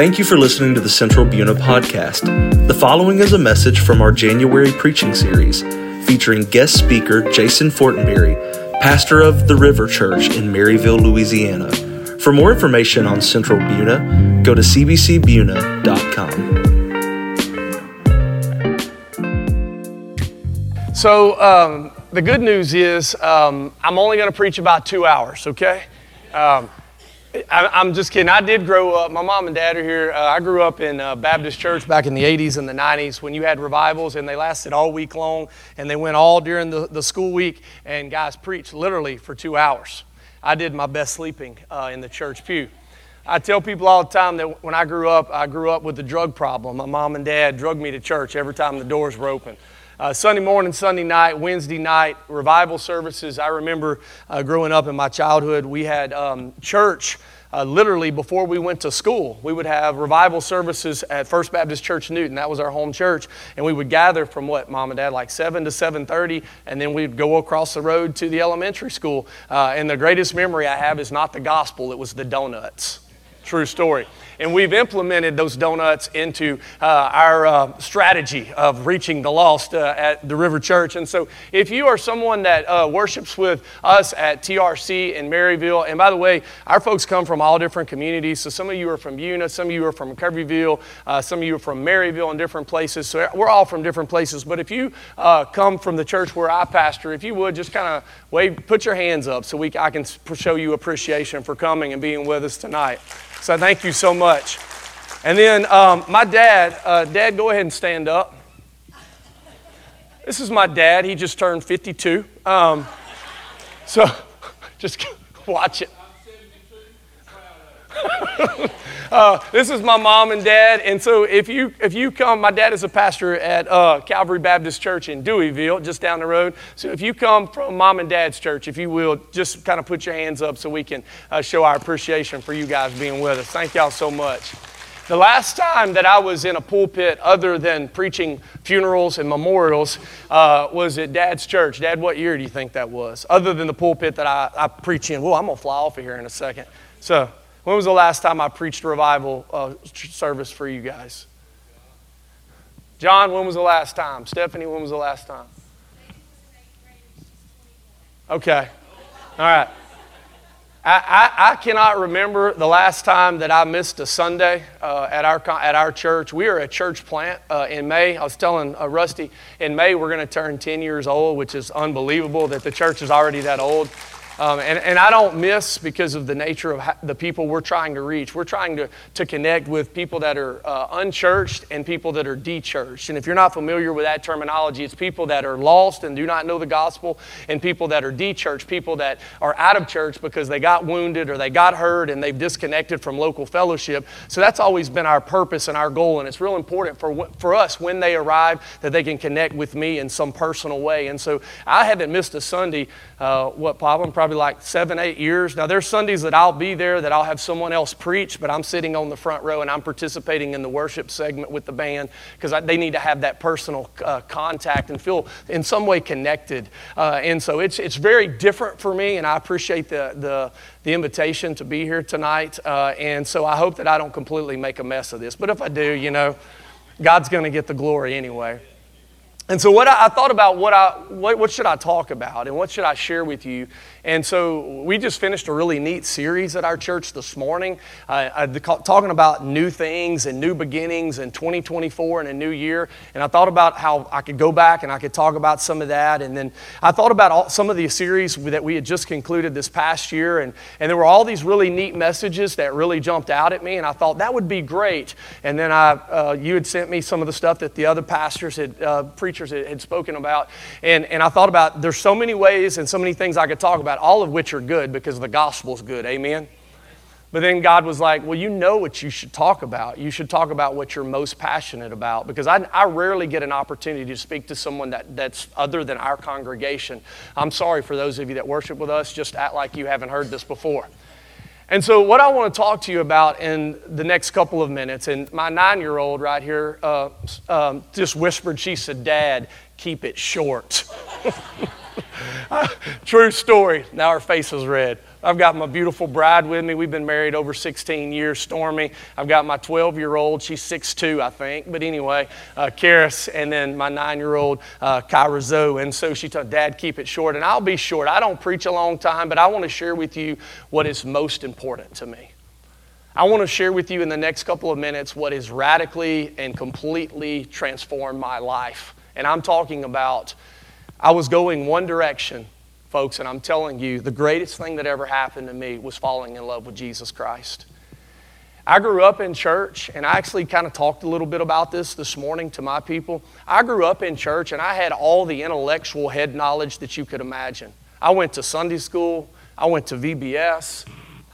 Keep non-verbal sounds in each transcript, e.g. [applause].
Thank you for listening to the Central Buna podcast. The following is a message from our January preaching series featuring guest speaker Jason Fortenberry, pastor of the River Church in Merryville, Louisiana. For more information on Central Buna, go to cbcbuna.com. So, um, the good news is um, I'm only going to preach about two hours, okay? Um, I, am just kidding. I did grow up. My mom and dad are here. Uh, I grew up in uh, Baptist church back in the 80s and the 90s when you had revivals and they lasted all week long and they went all during the, the school week and guys preached literally for two hours. I did my best sleeping uh, in the church pew. I tell people all the time that when I grew up, I grew up with a drug problem. My mom and dad drugged me to church every time the doors were open. Uh, Sunday morning, Sunday night, Wednesday night, revival services. I remember uh, growing up in my childhood, we had um, church uh, literally before we went to school. We would have revival services at First Baptist Church Newton. That was our home church, and we would gather from what mom and dad like seven to seven thirty, and then we'd go across the road to the elementary school. Uh, and the greatest memory I have is not the gospel; it was the donuts. True story and we've implemented those donuts into uh, our uh, strategy of reaching the lost uh, at the River Church. And so, if you are someone that uh, worships with us at TRC in Merryville, and by the way, our folks come from all different communities. So, some of you are from Buna, some of you are from Kirbyville, uh, some of you are from Merryville and different places. So, we're all from different places. But if you uh, come from the church where I pastor, if you would just kind of wave, put your hands up so we, I can show you appreciation for coming and being with us tonight. So thank you so much. And then um, my dad, uh, Dad, go ahead and stand up. This is my dad. He just turned 52. Um, so [laughs] just [laughs] watch it. [laughs] uh, this is my mom and dad, and so if you if you come, my dad is a pastor at uh, Calvary Baptist Church in Deweyville, just down the road. So if you come from mom and dad's church, if you will, just kind of put your hands up so we can uh, show our appreciation for you guys being with us. Thank y'all so much. The last time that I was in a pulpit other than preaching funerals and memorials uh, was at Dad's church. Dad, what year do you think that was? Other than the pulpit that I, I preach in. Well, I'm going to fly off of here in a second. So, when was the last time I preached a revival uh, service for you guys? John, when was the last time? Stephanie, when was the last time? Okay. All right. I, I, I, cannot remember the last time that I missed a Sunday uh, at, our, at our church. We are a church plant uh, in May. I was telling uh, Rusty, in May we're going to turn 10 years old, which is unbelievable that the church is already that old. Um, and, and I don't miss because of the nature of the people we're trying to reach. We're trying to, to connect with people that are uh, unchurched and people that are dechurched. And if you're not familiar with that terminology, it's people that are lost and do not know the gospel, and people that are dechurched, people that are out of church because they got wounded or they got hurt and they've disconnected from local fellowship. So that's always been our purpose and our goal. And it's real important for, for us when they arrive that they can connect with me in some personal way. And so I haven't missed a Sunday, uh, what, problem? Probably like seven, eight years. Now, there's Sundays that I'll be there that I'll have someone else preach, but I'm sitting on the front row and I'm participating in the worship segment with the band because they need to have that personal uh, contact and feel in some way connected. Uh, and so it's, it's very different for me, and I appreciate the, the, the invitation to be here tonight. Uh, and so I hope that I don't completely make a mess of this. But if I do, you know, God's going to get the glory anyway. And so what I, I, thought about what I what, what should I talk about and what should I share with you and so we just finished a really neat series at our church this morning, uh, talking about new things and new beginnings in 2024 and a new year. And I thought about how I could go back and I could talk about some of that. And then I thought about all, some of the series that we had just concluded this past year. And, and there were all these really neat messages that really jumped out at me. And I thought that would be great. And then I, uh, you had sent me some of the stuff that the other pastors, had, uh, preachers had, had spoken about. And, and I thought about there's so many ways and so many things I could talk about about, all of which are good because the gospel's good. Amen? But then God was like, Well, you know what you should talk about. You should talk about what you're most passionate about. Because I, I rarely get an opportunity to speak to someone that, that's other than our congregation. I'm sorry for those of you that worship with us, just act like you haven't heard this before. And so, what I want to talk to you about in the next couple of minutes, and my nine year old right here uh, um, just whispered, she said, Dad, keep it short. [laughs] [laughs] True story. Now her face is red. I've got my beautiful bride with me. We've been married over 16 years, Stormy. I've got my 12 year old. She's 6'2, I think. But anyway, uh, Karis, and then my nine year old, uh, Kyra Zoe. And so she told Dad, keep it short. And I'll be short. I don't preach a long time, but I want to share with you what is most important to me. I want to share with you in the next couple of minutes what has radically and completely transformed my life. And I'm talking about I was going one direction folks, and I'm telling you, the greatest thing that ever happened to me was falling in love with Jesus Christ. I grew up in church, and I actually kind of talked a little bit about this this morning to my people. I grew up in church, and I had all the intellectual head knowledge that you could imagine. I went to Sunday school, I went to VBS,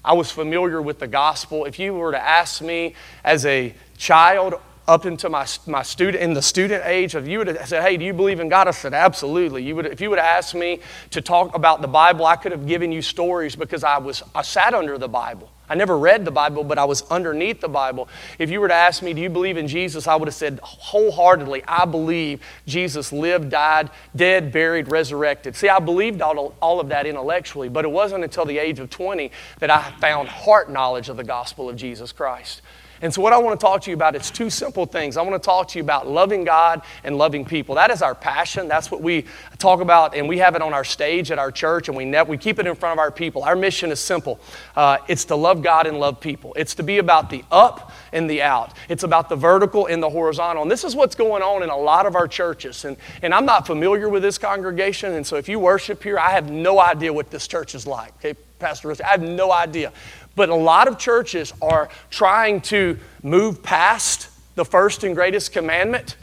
I was familiar with the gospel. If you were to ask me as a child up into my, my student in the student age if you would have said hey do you believe in god? I said absolutely. You would if you would have asked me to talk about the bible i could have given you stories because i was i sat under the bible. I never read the bible but i was underneath the bible. If you were to ask me do you believe in jesus? I would have said wholeheartedly i believe jesus lived died dead buried resurrected. See i believed all, all of that intellectually but it wasn't until the age of 20 that i found heart knowledge of the gospel of jesus christ and so, what I want to talk to you about, it's two simple things. I want to talk to you about loving God and loving people. That is our passion. That's what we talk about, and we have it on our stage at our church, and we, we keep it in front of our people. Our mission is simple uh, it's to love God and love people. It's to be about the up and the out, it's about the vertical and the horizontal. And this is what's going on in a lot of our churches. And, and I'm not familiar with this congregation, and so if you worship here, I have no idea what this church is like. Okay, Pastor Rich, I have no idea. But a lot of churches are trying to move past the first and greatest commandment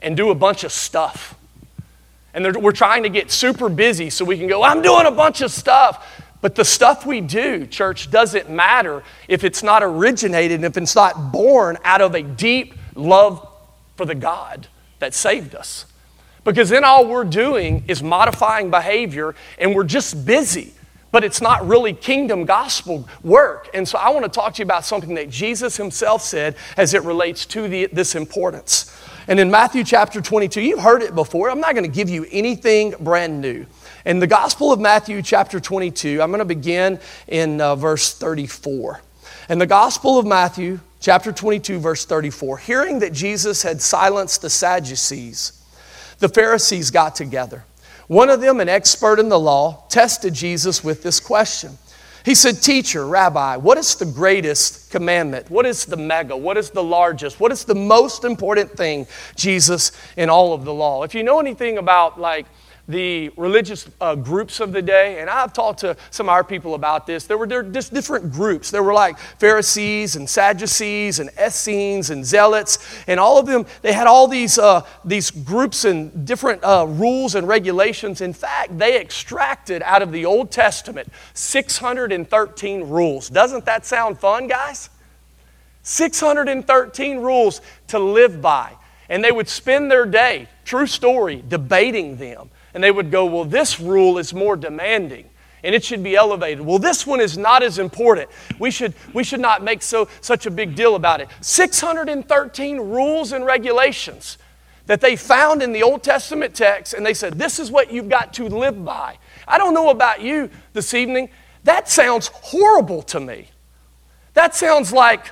and do a bunch of stuff. And we're trying to get super busy so we can go, I'm doing a bunch of stuff. But the stuff we do, church, doesn't matter if it's not originated if it's not born out of a deep love for the God that saved us. Because then all we're doing is modifying behavior and we're just busy but it's not really kingdom gospel work. And so I want to talk to you about something that Jesus himself said as it relates to the, this importance. And in Matthew chapter 22, you've heard it before. I'm not going to give you anything brand new. In the Gospel of Matthew chapter 22, I'm going to begin in uh, verse 34. In the Gospel of Matthew chapter 22, verse 34, hearing that Jesus had silenced the Sadducees, the Pharisees got together. One of them, an expert in the law, tested Jesus with this question. He said, Teacher, Rabbi, what is the greatest commandment? What is the mega? What is the largest? What is the most important thing, Jesus, in all of the law? If you know anything about like the religious uh, groups of the day, and I've talked to some of our people about this. There were there just different groups. There were like Pharisees and Sadducees and Essenes and Zealots, and all of them. They had all these uh, these groups and different uh, rules and regulations. In fact, they extracted out of the Old Testament 613 rules. Doesn't that sound fun, guys? 613 rules to live by. And they would spend their day, true story, debating them and they would go, Well, this rule is more demanding and it should be elevated. Well, this one is not as important. We should, we should not make so, such a big deal about it. 613 rules and regulations that they found in the Old Testament text, and they said, This is what you've got to live by. I don't know about you this evening. That sounds horrible to me. That sounds like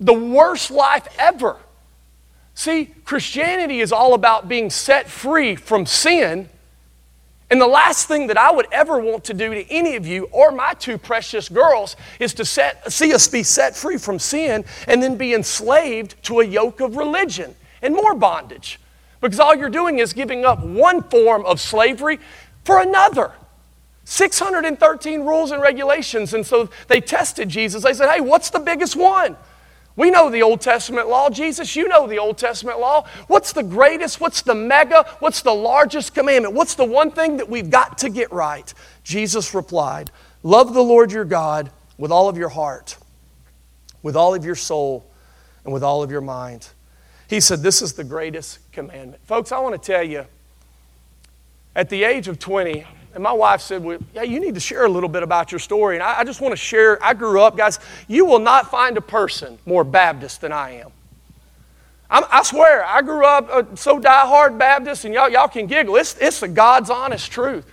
the worst life ever. See, Christianity is all about being set free from sin and the last thing that I would ever want to do to any of you or my two precious girls is to set, see us be set free from sin and then be enslaved to a yoke of religion and more bondage. Because all you're doing is giving up one form of slavery for another. 613 rules and regulations. And so they tested Jesus. They said, Hey, what's the biggest one? We know the Old Testament law. Jesus, you know the Old Testament law. What's the greatest? What's the mega? What's the largest commandment? What's the one thing that we've got to get right? Jesus replied, Love the Lord your God with all of your heart, with all of your soul, and with all of your mind. He said, This is the greatest commandment. Folks, I want to tell you, at the age of 20, and my wife said, Well, yeah, you need to share a little bit about your story. And I, I just want to share. I grew up, guys, you will not find a person more Baptist than I am. I'm, i swear, I grew up uh, so die-hard Baptist, and y'all, y'all can giggle. It's, it's the God's honest truth.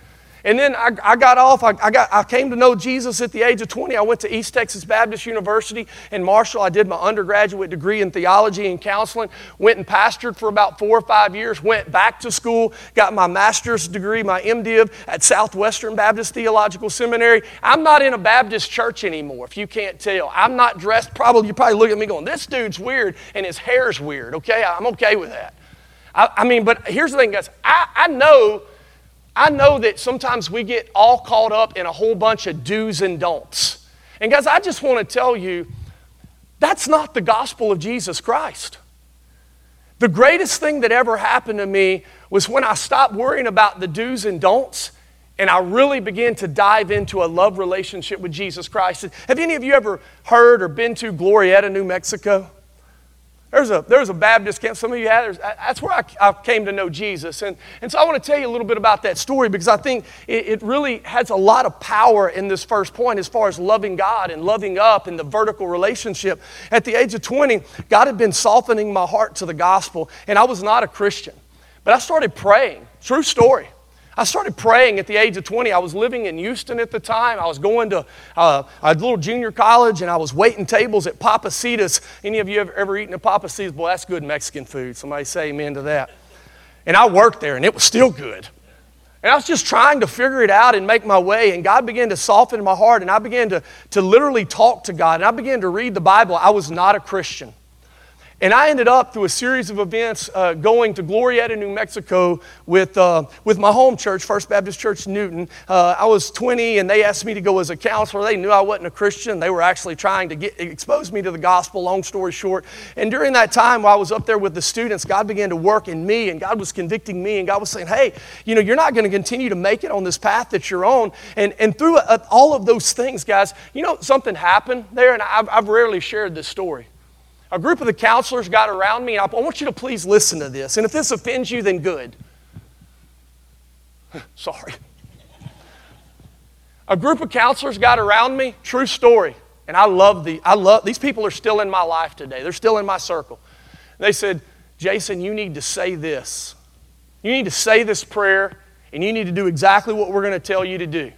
And then I, I got off. I, I, got, I came to know Jesus at the age of 20. I went to East Texas Baptist University in Marshall. I did my undergraduate degree in theology and counseling. Went and pastored for about four or five years. Went back to school. Got my master's degree, my MDiv at Southwestern Baptist Theological Seminary. I'm not in a Baptist church anymore, if you can't tell. I'm not dressed. Probably you probably look at me going, "This dude's weird and his hair's weird." Okay, I'm okay with that. I, I mean, but here's the thing, guys. I, I know I know that sometimes we get all caught up in a whole bunch of do's and don'ts. And guys, I just want to tell you that's not the gospel of Jesus Christ. The greatest thing that ever happened to me was when I stopped worrying about the do's and don'ts and I really began to dive into a love relationship with Jesus Christ. Have any of you ever heard or been to Glorieta, New Mexico? There's a, there's a Baptist camp, some of you have, that's where I, I, came to know Jesus. And, and so I want to tell you a little bit about that story because I think it, it, really has a lot of power in this first point as far as loving God and loving up and the vertical relationship. At the age of 20, God had been softening my heart to the gospel, and I was not a Christian. But I started praying. True story. I started praying at the age of 20. I was living in Houston at the time. I was going to uh, a little junior college and I was waiting tables at Pappasito's. Any of you ever, ever eaten at Pappasito's? Boy, that's good Mexican food. Somebody say amen to that. And I worked there and it was still good. And I was just trying to figure it out and make my way. And God began to soften my heart. And I began to, to literally talk to God. And I began to read the Bible. I was not a Christian. And I ended up through a series of events uh, going to Glorieta, New Mexico with, uh, with my home church, First Baptist Church Newton. Uh, I was 20 and they asked me to go as a counselor. They knew I wasn't a Christian. They were actually trying to get, expose me to the gospel, long story short. And during that time while I was up there with the students, God began to work in me and God was convicting me and God was saying, hey, you know, you're not going to continue to make it on this path that you're on. And, and through uh, all of those things, guys, you know, something happened there and I've, I've rarely shared this story a group of the counselors got around me, and I want you to please listen to this. And if this offends you, then good. [laughs] Sorry. A group of counselors got around me, true story. And I love the I love these people are still in my life today. They're still in my circle. They said, "Jason, you need to say this. You need to say this prayer and you need to do exactly what we're going to tell you to do."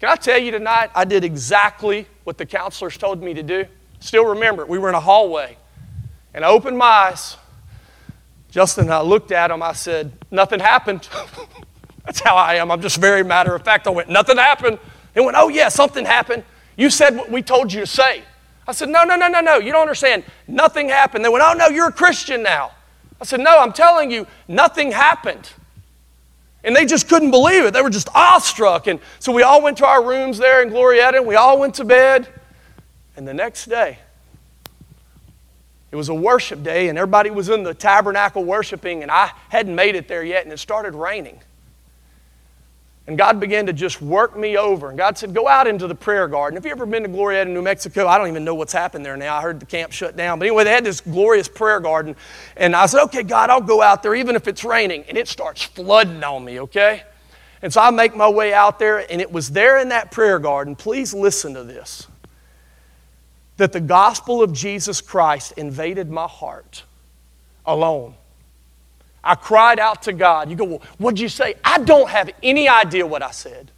Can I tell you tonight I did exactly what the counselors told me to do? Still remember it. We were in a hallway. And I opened my eyes. Justin and I looked at him. I said, Nothing happened. [laughs] That's how I am. I'm just very matter of fact. I went, Nothing happened. They went, Oh, yeah, something happened. You said what we told you to say. I said, No, no, no, no, no. You don't understand. Nothing happened. They went, Oh, no, you're a Christian now. I said, No, I'm telling you, nothing happened. And they just couldn't believe it. They were just awestruck. And so we all went to our rooms there in Glorieta and we all went to bed. And the next day, it was a worship day, and everybody was in the tabernacle worshiping, and I hadn't made it there yet, and it started raining. And God began to just work me over. And God said, Go out into the prayer garden. Have you ever been to Glorieta, New Mexico? I don't even know what's happened there now. I heard the camp shut down. But anyway, they had this glorious prayer garden. And I said, Okay, God, I'll go out there even if it's raining. And it starts flooding on me, okay? And so I make my way out there, and it was there in that prayer garden. Please listen to this that the gospel of Jesus Christ invaded my heart alone. I cried out to God. You go, well, what'd you say? I don't have any idea what I said.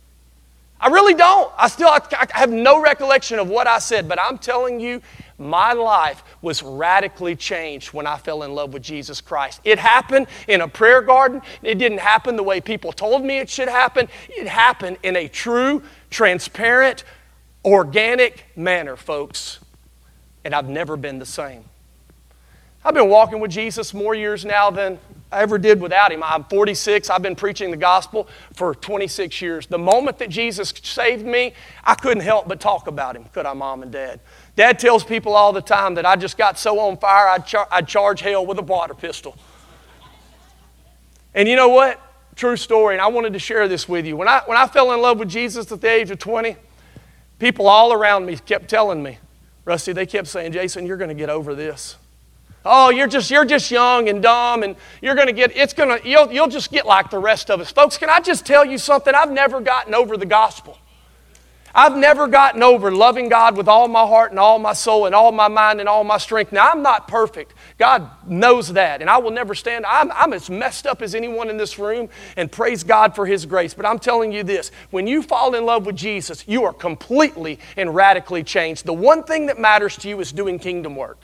I really don't. I still I, have no recollection of what I said, but I'm telling you, my life was radically changed when I fell in love with Jesus Christ. It happened in a prayer garden. It didn't happen the way people told me it should happen. It happened in a true, transparent, organic manner, folks and I've never been the same. I've been walking with Jesus more years now than I ever did without him. I'm 46. I've been preaching the gospel for 26 years. The moment that Jesus saved me, I couldn't help but talk about him, could I, mom and dad? Dad tells people all the time that I just got so on fire, I'd, char- I'd charge hell with a water pistol. And you know what? True story, and I wanted to share this with you. When I, when I fell in love with Jesus at the age of 20, people all around me kept telling me, Rusty, they kept saying, Jason, you're going to get over this. Oh, you're just, you're just young and dumb, and you're going to get, it's going to, you'll, you'll just get like the rest of us. Folks, can I just tell you something? I've never gotten over the gospel. I've never gotten over loving God with all my heart and all my soul and all my mind and all my strength. Now, I'm not perfect. God knows that, and I will never stand. I'm, I'm as messed up as anyone in this room, and praise God for His grace. But I'm telling you this when you fall in love with Jesus, you are completely and radically changed. The one thing that matters to you is doing kingdom work.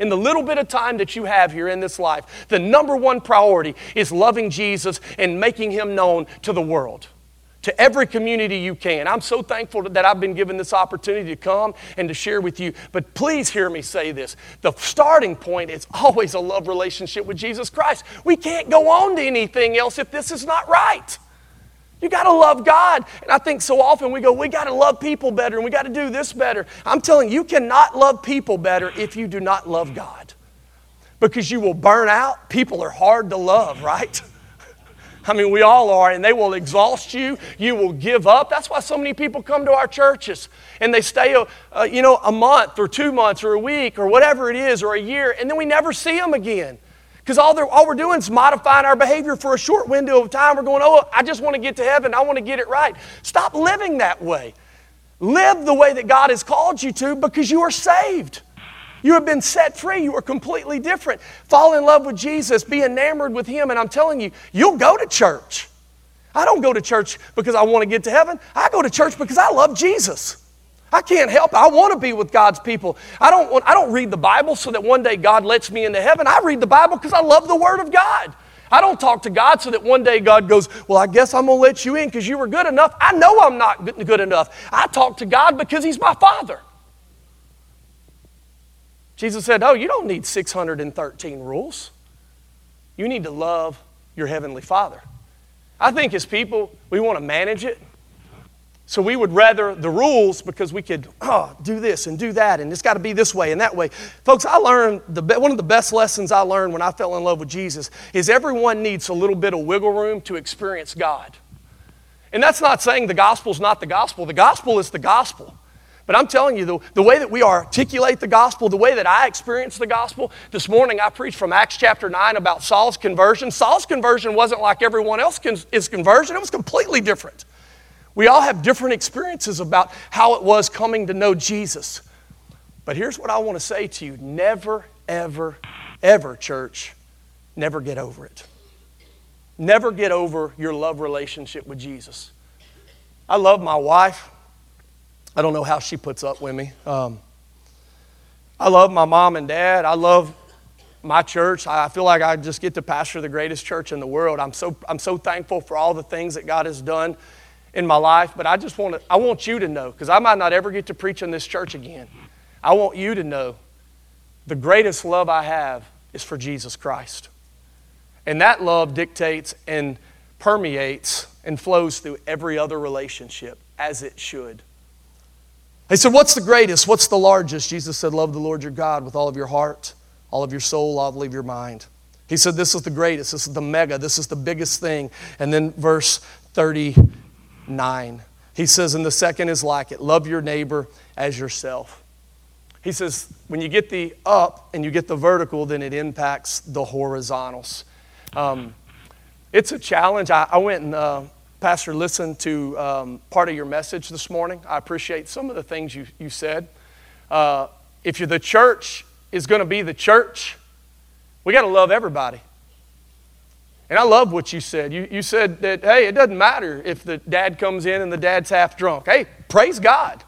In the little bit of time that you have here in this life, the number one priority is loving Jesus and making Him known to the world to every community you can. I'm so thankful that I've been given this opportunity to come and to share with you. But please hear me say this. The starting point is always a love relationship with Jesus Christ. We can't go on to anything else if this is not right. You got to love God. And I think so often we go, we got to love people better and we got to do this better. I'm telling you, you cannot love people better if you do not love God. Because you will burn out. People are hard to love, right? [laughs] I mean, we all are, and they will exhaust you. You will give up. That's why so many people come to our churches and they stay, a, uh, you know, a month or two months or a week or whatever it is or a year, and then we never see them again. Because all, all we're doing is modifying our behavior for a short window of time. We're going, oh, I just want to get to heaven. I want to get it right. Stop living that way. Live the way that God has called you to because you are saved. You have been set free. You are completely different. Fall in love with Jesus, be enamored with Him, and I'm telling you, you'll go to church. I don't go to church because I want to get to heaven. I go to church because I love Jesus. I can't help it. I want to be with God's people. I don't, want, I don't read the Bible so that one day God lets me into heaven. I read the Bible because I love the Word of God. I don't talk to God so that one day God goes, Well, I guess I'm going to let you in because you were good enough. I know I'm not good enough. I talk to God because He's my Father. Jesus said, Oh, you don't need 613 rules. You need to love your Heavenly Father. I think as people, we want to manage it. So we would rather the rules because we could oh, do this and do that, and it's got to be this way and that way. Folks, I learned the, one of the best lessons I learned when I fell in love with Jesus is everyone needs a little bit of wiggle room to experience God. And that's not saying the gospel's not the gospel. The gospel is the gospel. But I'm telling you, the, the way that we articulate the gospel, the way that I experience the gospel, this morning I preached from Acts chapter 9 about Saul's conversion. Saul's conversion wasn't like everyone else's conversion, it was completely different. We all have different experiences about how it was coming to know Jesus. But here's what I want to say to you never, ever, ever, church, never get over it. Never get over your love relationship with Jesus. I love my wife. I don't know how she puts up with me. Um, I love my mom and dad. I love my church. I feel like I just get to pastor the greatest church in the world. I'm so, I'm so thankful for all the things that God has done in my life. But I just want to, I want you to know, because I might not ever get to preach in this church again. I want you to know the greatest love I have is for Jesus Christ. And that love dictates and permeates and flows through every other relationship as it should. He said, What's the greatest? What's the largest? Jesus said, Love the Lord your God with all of your heart, all of your soul, all of your mind. He said, This is the greatest. This is the mega. This is the biggest thing. And then verse 39, he says, And the second is like it love your neighbor as yourself. He says, When you get the up and you get the vertical, then it impacts the horizontals. Um, it's a challenge. I, I went and uh, Pastor, listen to um, part of your message this morning. I appreciate some of the things you, you said. Uh, if you're the church is going to be the church, we got to love everybody. And I love what you said. You, you said that, hey, it doesn't matter if the dad comes in and the dad's half drunk. Hey, praise God.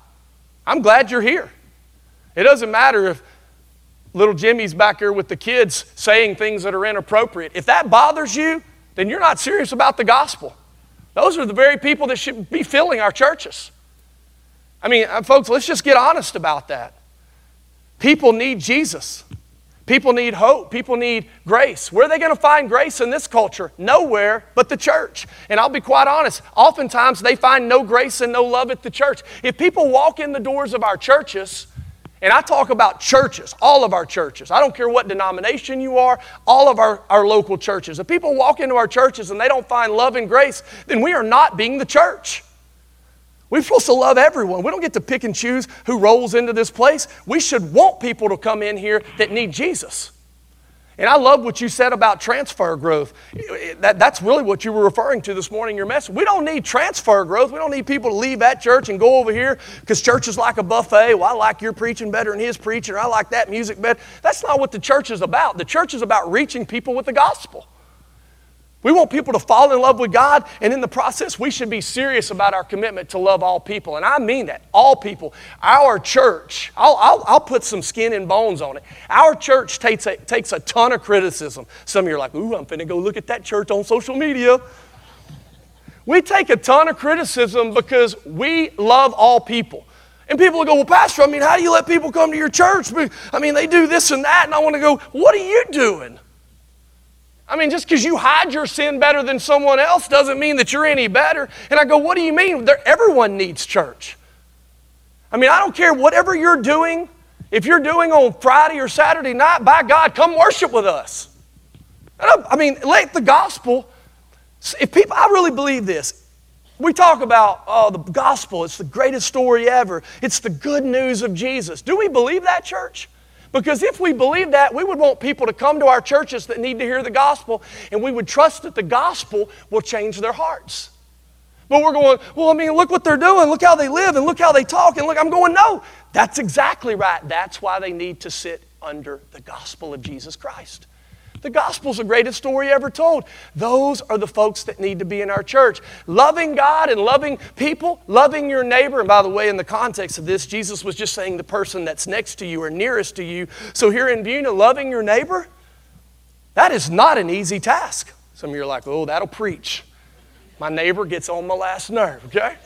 I'm glad you're here. It doesn't matter if little Jimmy's back here with the kids saying things that are inappropriate. If that bothers you, then you're not serious about the gospel. Those are the very people that should be filling our churches. I mean, uh, folks, let's just get honest about that. People need Jesus. People need hope. People need grace. Where are they going to find grace in this culture? Nowhere but the church. And I'll be quite honest, oftentimes they find no grace and no love at the church. If people walk in the doors of our churches and I talk about churches, all of our churches. I don't care what denomination you are, all of our, our local churches. If people walk into our churches and they don't find love and grace, then we are not being the church. We're supposed to love everyone. We don't get to pick and choose who rolls into this place. We should want people to come in here that need Jesus. And I love what you said about transfer growth. That, that's really what you were referring to this morning in your message. We don't need transfer growth. We don't need people to leave that church and go over here because church is like a buffet. Well, I like your preaching better than his preaching, or I like that music better. That's not what the church is about. The church is about reaching people with the gospel. We want people to fall in love with God, and in the process, we should be serious about our commitment to love all people. And I mean that, all people. Our church, I'll, I'll, I'll put some skin and bones on it. Our church takes a, takes a ton of criticism. Some of you are like, ooh, I'm finna go look at that church on social media. We take a ton of criticism because we love all people. And people will go, Well, Pastor, I mean, how do you let people come to your church? I mean, they do this and that. And I want to go, What are you doing? I mean, just because you hide your sin better than someone else doesn't mean that you're any better. And I go, What do you mean? They're, everyone needs church. I mean, I don't care whatever you're doing. If you're doing on Friday or Saturday night, by God, come worship with us. I, I mean, let the gospel. If people, I really believe this. We talk about, oh, the gospel, it's the greatest story ever. It's the good news of Jesus. Do we believe that, church? Because if we believe that, we would want people to come to our churches that need to hear the gospel, and we would trust that the gospel will change their hearts. But we're going, well, I mean, look what they're doing. Look how they live, and look how they talk. And look, I'm going, no, that's exactly right. That's why they need to sit under the gospel of Jesus Christ. The gospel's the greatest story ever told. Those are the folks that need to be in our church. Loving God and loving people, loving your neighbor. And by the way, in the context of this, Jesus was just saying the person that's next to you or nearest to you. So here in Buna, loving your neighbor, that is not an easy task. Some of you are like, oh, that'll preach. My neighbor gets on my last nerve, okay?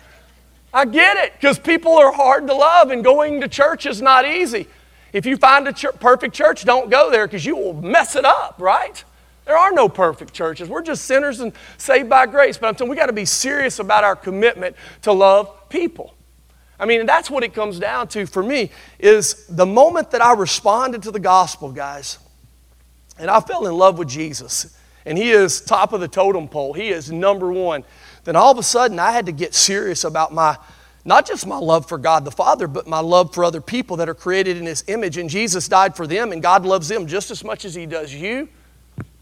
I get it, because people are hard to love, and going to church is not easy. If you find a ch- perfect church, don't go there because you will mess it up, right? There are no perfect churches. We're just sinners and saved by grace. But I'm saying we got to be serious about our commitment to love people. I mean, that's what it comes down to for me is the moment that I responded to the gospel, guys, and I fell in love with Jesus, and he is top of the totem pole. He is number one. Then all of a sudden I had to get serious about my not just my love for God the Father, but my love for other people that are created in His image. And Jesus died for them, and God loves them just as much as He does you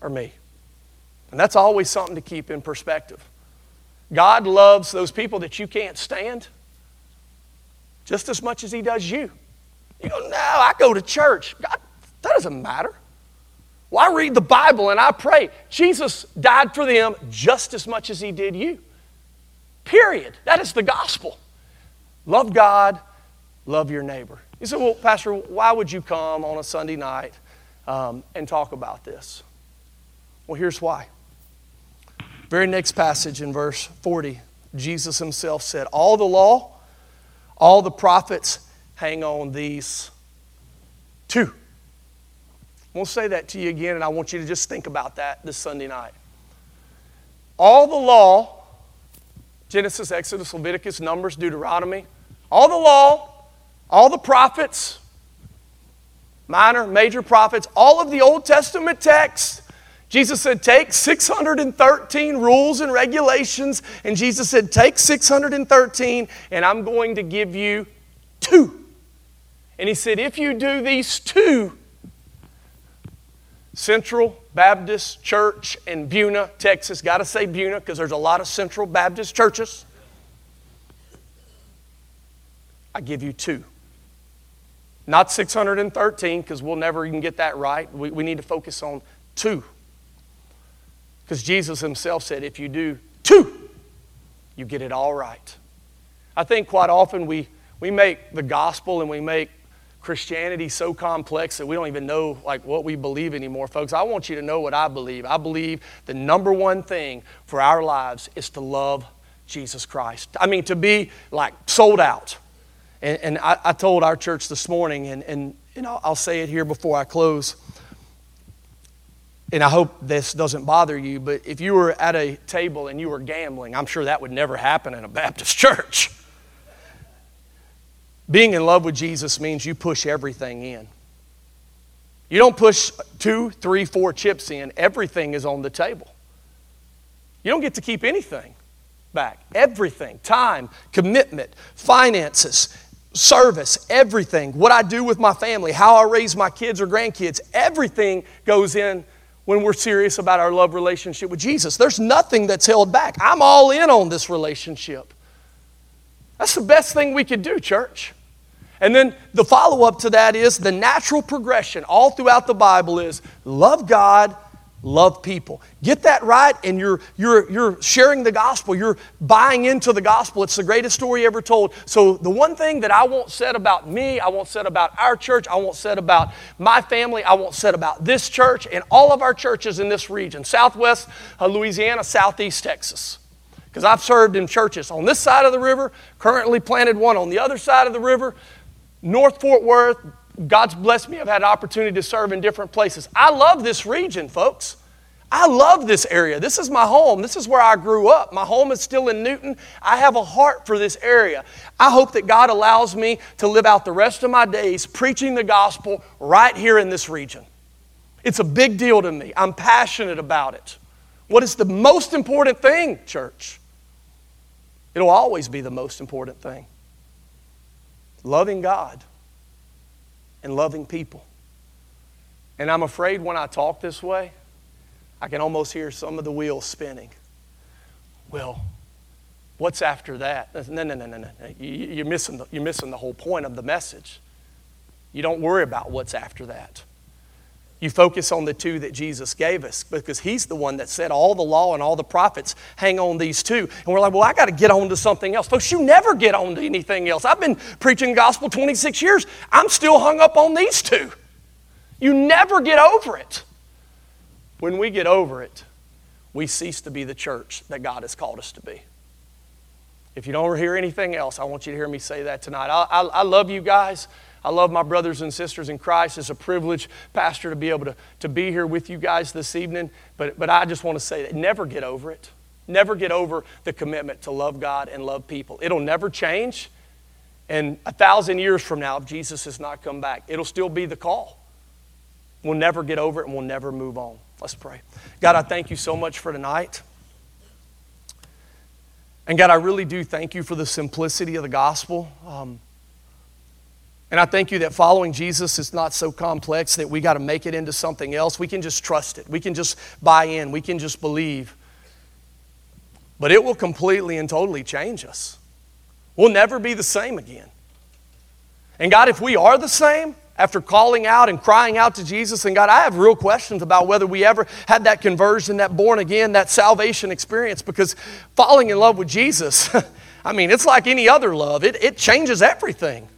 or me. And that's always something to keep in perspective. God loves those people that you can't stand just as much as He does you. You go, no, I go to church. God, that doesn't matter. Well, I read the Bible and I pray. Jesus died for them just as much as He did you. Period. That is the gospel. Love God, love your neighbor. You say, well, Pastor, why would you come on a Sunday night um, and talk about this? Well, here's why. Very next passage in verse 40, Jesus himself said, All the law, all the prophets hang on these two. I won't say that to you again, and I want you to just think about that this Sunday night. All the law, Genesis, Exodus, Leviticus, Numbers, Deuteronomy, all the law, all the prophets, minor, major prophets, all of the Old Testament texts. Jesus said, Take 613 rules and regulations. And Jesus said, Take 613, and I'm going to give you two. And he said, If you do these two, Central Baptist Church in Buna, Texas, got to say Buna because there's a lot of Central Baptist churches. I give you two. Not 613, because we'll never even get that right. We, we need to focus on two. Because Jesus himself said, if you do two, you get it all right. I think quite often we, we make the gospel and we make Christianity so complex that we don't even know like what we believe anymore, folks. I want you to know what I believe. I believe the number one thing for our lives is to love Jesus Christ. I mean, to be like sold out. And, and I, I, told our church this morning, and, and, and I'll, I'll say it here before I close. And I hope this doesn't bother you, but if you were at a table and you were gambling, I'm sure that would never happen in a [laughs] Baptist church. Being in love with Jesus means you push everything in. You don't push two, three, four chips in, everything is on the table. You don't get to keep anything back. Everything time, commitment, finances, service, everything, what I do with my family, how I raise my kids or grandkids, everything goes in when we're serious about our love relationship with Jesus. There's nothing that's held back. I'm all in on this relationship. That's the best thing we could do, church. And then the follow up to that is the natural progression all throughout the Bible is love God, love people. Get that right, and you're, you're, you're sharing the gospel. You're buying into the gospel. It's the greatest story ever told. So, the one thing that I won't said about me, I won't said about our church, I won't said about my family, I won't said about this church and all of our churches in this region Southwest uh, Louisiana, Southeast Texas. Because I've served in churches on this side of the river, currently planted one on the other side of the river, North Fort Worth, God's blessed me. I've had opportunity to serve in different places. I love this region, folks. I love this area. This is my home. This is where I grew up. My home is still in Newton. I have a heart for this area. I hope that God allows me to live out the rest of my days preaching the gospel right here in this region. It's a big deal to me. I'm passionate about it. What is the most important thing, church? It'll always be the most important thing loving God and loving people. And I'm afraid when I talk this way, I can almost hear some of the wheels spinning. Well, what's after that? No, no, no, no, no. You're missing the, you're missing the whole point of the message. You don't worry about what's after that. You focus on the two that Jesus gave us because He's the one that said all the law and all the prophets hang on these two. And we're like, well, I got to get on to something else. Folks, you never get on to anything else. I've been preaching gospel 26 years. I'm still hung up on these two. You never get over it. When we get over it, we cease to be the church that God has called us to be. If you don't hear anything else, I want you to hear me say that tonight. I, I, I love you guys. I love my brothers and sisters in Christ. It's a privilege, Pastor, to be able to, to be here with you guys this evening. But, but I just want to say that never get over it. Never get over the commitment to love God and love people. It'll never change. And a thousand years from now, if Jesus has not come back, it'll still be the call. We'll never get over it and we'll never move on. Let's pray. God, I thank you so much for tonight. And God, I really do thank you for the simplicity of the gospel. Um, and I thank you that following Jesus is not so complex that we got to make it into something else. We can just trust it. We can just buy in. We can just believe. But it will completely and totally change us. We'll never be the same again. And God, if we are the same after calling out and crying out to Jesus, and God, I have real questions about whether we ever had that conversion, that born again, that salvation experience, because falling in love with Jesus, [laughs] I mean, it's like any other love, it, it changes everything.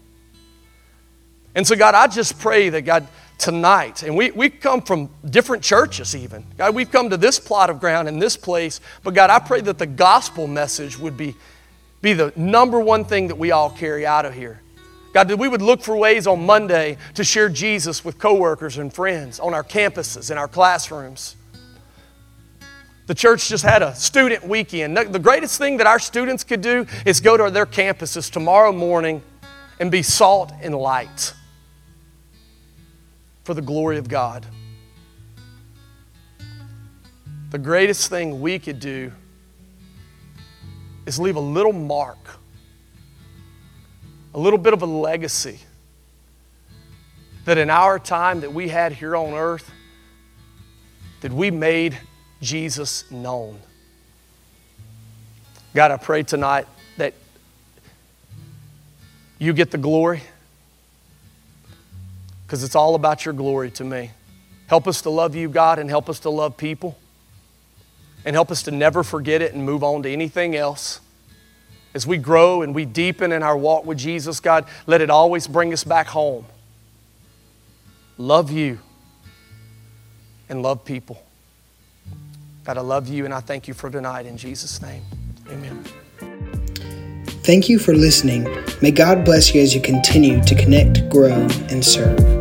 And so, God, I just pray that, God, tonight, and we, we come from different churches even. God, we've come to this plot of ground in this place, but God, I pray that the gospel message would be, be the number one thing that we all carry out of here. God, that we would look for ways on Monday to share Jesus with coworkers and friends on our campuses, in our classrooms. The church just had a student weekend. The greatest thing that our students could do is go to their campuses tomorrow morning and be salt and light for the glory of God. The greatest thing we could do is leave a little mark, a little bit of a legacy that in our time that we had here on earth, that we made Jesus known. God, I pray tonight that you get the glory because it's all about your glory to me. Help us to love you, God, and help us to love people. And help us to never forget it and move on to anything else. As we grow and we deepen in our walk with Jesus, God, let it always bring us back home. Love you and love people. God, I love you and I thank you for tonight in Jesus' name. Amen. Thank you for listening. May God bless you as you continue to connect, grow, and serve.